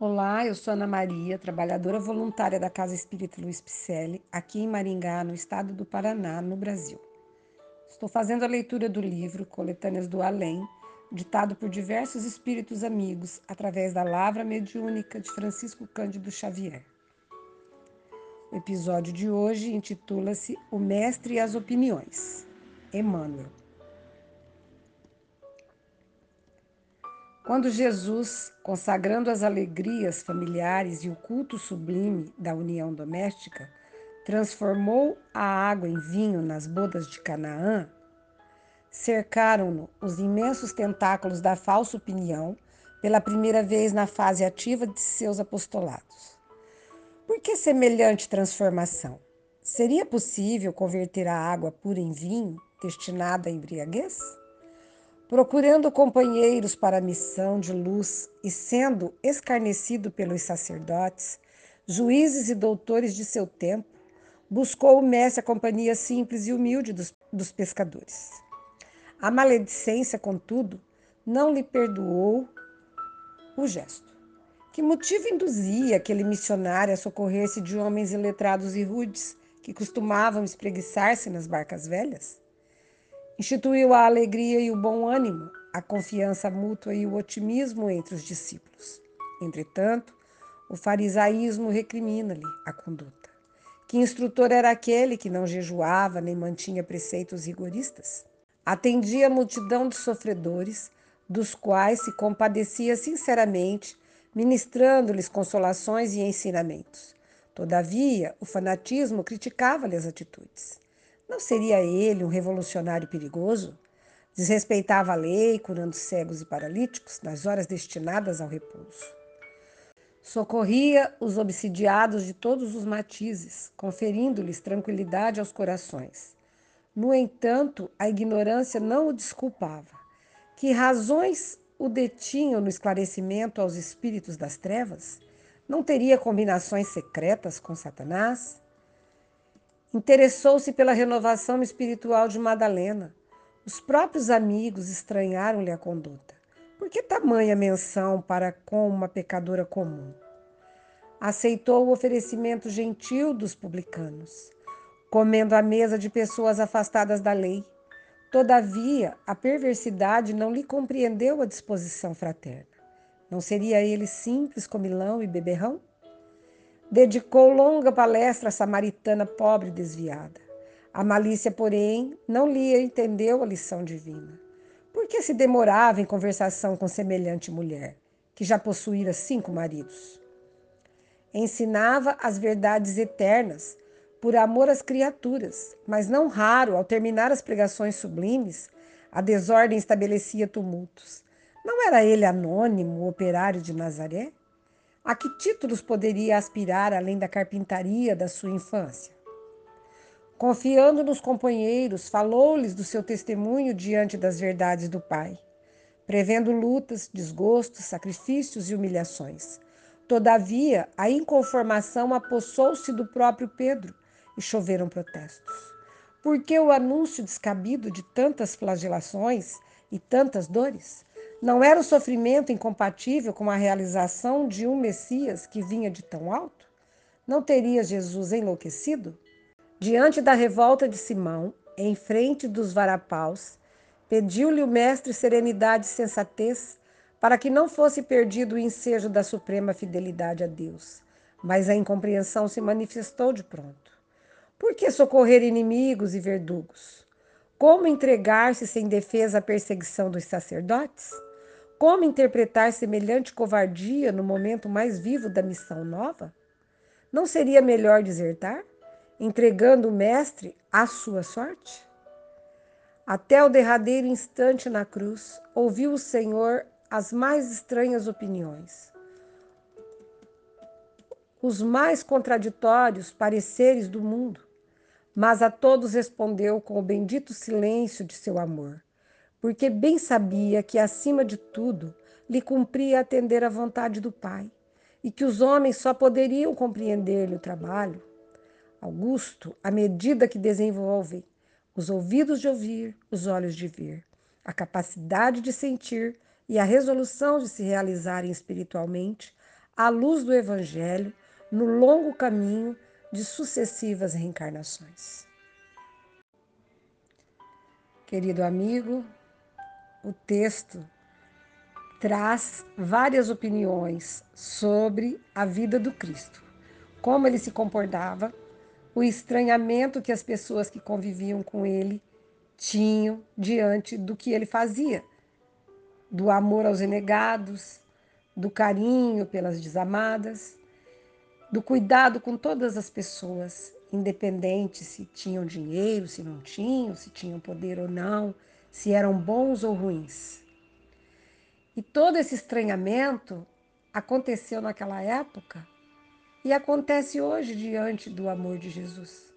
Olá, eu sou Ana Maria, trabalhadora voluntária da Casa Espírita Luiz Picelli, aqui em Maringá, no estado do Paraná, no Brasil. Estou fazendo a leitura do livro Coletâneas do Além, ditado por diversos espíritos amigos através da Lavra Mediúnica de Francisco Cândido Xavier. O episódio de hoje intitula-se O Mestre e as Opiniões. Emmanuel. Quando Jesus, consagrando as alegrias familiares e o culto sublime da união doméstica, transformou a água em vinho nas bodas de Canaã, cercaram-no os imensos tentáculos da falsa opinião pela primeira vez na fase ativa de seus apostolados. Por que semelhante transformação? Seria possível converter a água pura em vinho, destinada à embriaguez? Procurando companheiros para a missão de luz e sendo escarnecido pelos sacerdotes, juízes e doutores de seu tempo, buscou o mestre a companhia simples e humilde dos, dos pescadores. A maledicência, contudo, não lhe perdoou o gesto. Que motivo induzia aquele missionário a socorrer-se de homens iletrados e rudes que costumavam espreguiçar-se nas barcas velhas? Instituiu a alegria e o bom ânimo, a confiança mútua e o otimismo entre os discípulos. Entretanto, o farisaísmo recrimina-lhe a conduta. Que instrutor era aquele que não jejuava nem mantinha preceitos rigoristas? Atendia a multidão de sofredores, dos quais se compadecia sinceramente, ministrando-lhes consolações e ensinamentos. Todavia, o fanatismo criticava-lhe as atitudes. Não seria ele um revolucionário perigoso? Desrespeitava a lei, curando cegos e paralíticos nas horas destinadas ao repouso. Socorria os obsidiados de todos os matizes, conferindo-lhes tranquilidade aos corações. No entanto, a ignorância não o desculpava. Que razões o detinham no esclarecimento aos espíritos das trevas? Não teria combinações secretas com Satanás? Interessou-se pela renovação espiritual de Madalena. Os próprios amigos estranharam-lhe a conduta. Por que tamanha menção para com uma pecadora comum? Aceitou o oferecimento gentil dos publicanos, comendo à mesa de pessoas afastadas da lei. Todavia, a perversidade não lhe compreendeu a disposição fraterna. Não seria ele simples comilão e beberrão? Dedicou longa palestra à samaritana pobre e desviada. A malícia, porém, não lhe entendeu a lição divina. Por que se demorava em conversação com semelhante mulher, que já possuíra cinco maridos? Ensinava as verdades eternas por amor às criaturas, mas não raro, ao terminar as pregações sublimes, a desordem estabelecia tumultos. Não era ele anônimo, operário de Nazaré? A que títulos poderia aspirar além da carpintaria da sua infância? Confiando nos companheiros, falou-lhes do seu testemunho diante das verdades do Pai, prevendo lutas, desgostos, sacrifícios e humilhações. Todavia, a inconformação apossou-se do próprio Pedro e choveram protestos. Por que o anúncio descabido de tantas flagelações e tantas dores? Não era o sofrimento incompatível com a realização de um Messias que vinha de tão alto? Não teria Jesus enlouquecido? Diante da revolta de Simão, em frente dos varapaus, pediu-lhe o mestre serenidade e sensatez para que não fosse perdido o ensejo da suprema fidelidade a Deus. Mas a incompreensão se manifestou de pronto. Por que socorrer inimigos e verdugos? Como entregar-se sem defesa à perseguição dos sacerdotes? Como interpretar semelhante covardia no momento mais vivo da missão nova? Não seria melhor desertar, entregando o Mestre à sua sorte? Até o derradeiro instante na cruz, ouviu o Senhor as mais estranhas opiniões, os mais contraditórios pareceres do mundo, mas a todos respondeu com o bendito silêncio de seu amor porque bem sabia que, acima de tudo, lhe cumpria atender à vontade do Pai e que os homens só poderiam compreender-lhe o trabalho. Augusto, à medida que desenvolvem os ouvidos de ouvir, os olhos de ver, a capacidade de sentir e a resolução de se realizarem espiritualmente, à luz do Evangelho no longo caminho de sucessivas reencarnações. Querido amigo, o texto traz várias opiniões sobre a vida do Cristo, como ele se comportava, o estranhamento que as pessoas que conviviam com ele tinham diante do que ele fazia, do amor aos renegados, do carinho pelas desamadas, do cuidado com todas as pessoas, independente se tinham dinheiro, se não tinham, se tinham poder ou não, se eram bons ou ruins. E todo esse estranhamento aconteceu naquela época e acontece hoje diante do amor de Jesus.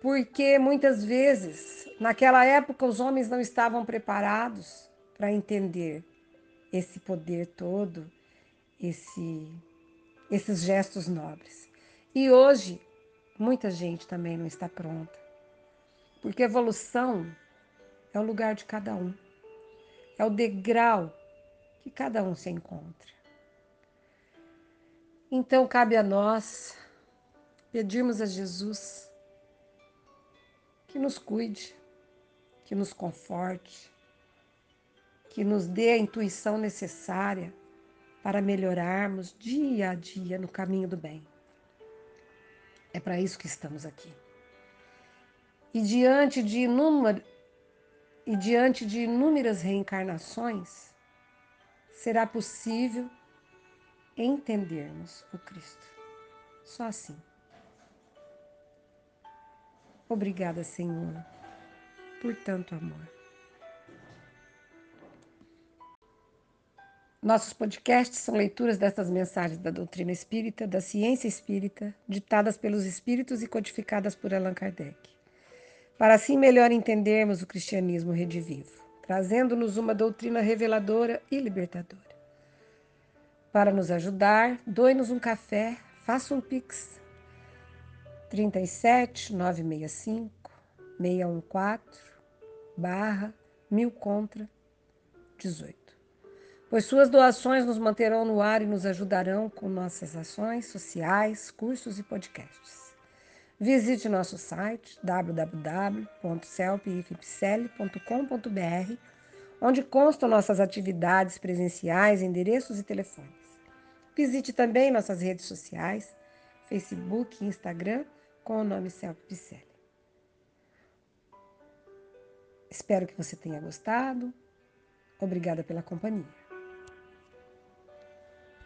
Porque muitas vezes, naquela época, os homens não estavam preparados para entender esse poder todo, esse, esses gestos nobres. E hoje, muita gente também não está pronta. Porque evolução é o lugar de cada um é o degrau que cada um se encontra. Então cabe a nós pedirmos a Jesus que nos cuide, que nos conforte, que nos dê a intuição necessária para melhorarmos dia a dia no caminho do bem. É para isso que estamos aqui. E diante de inúmeras e diante de inúmeras reencarnações, será possível entendermos o Cristo. Só assim. Obrigada, Senhor, por tanto amor. Nossos podcasts são leituras destas mensagens da doutrina espírita, da ciência espírita, ditadas pelos espíritos e codificadas por Allan Kardec para assim melhor entendermos o cristianismo redivivo, trazendo-nos uma doutrina reveladora e libertadora. Para nos ajudar, doe-nos um café, faça um pix 37 965 614 barra mil contra 18. Pois suas doações nos manterão no ar e nos ajudarão com nossas ações sociais, cursos e podcasts. Visite nosso site www.celpifipcele.com.br, onde constam nossas atividades presenciais, endereços e telefones. Visite também nossas redes sociais, Facebook e Instagram, com o nome Celp Espero que você tenha gostado. Obrigada pela companhia.